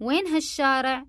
وين هالشارع؟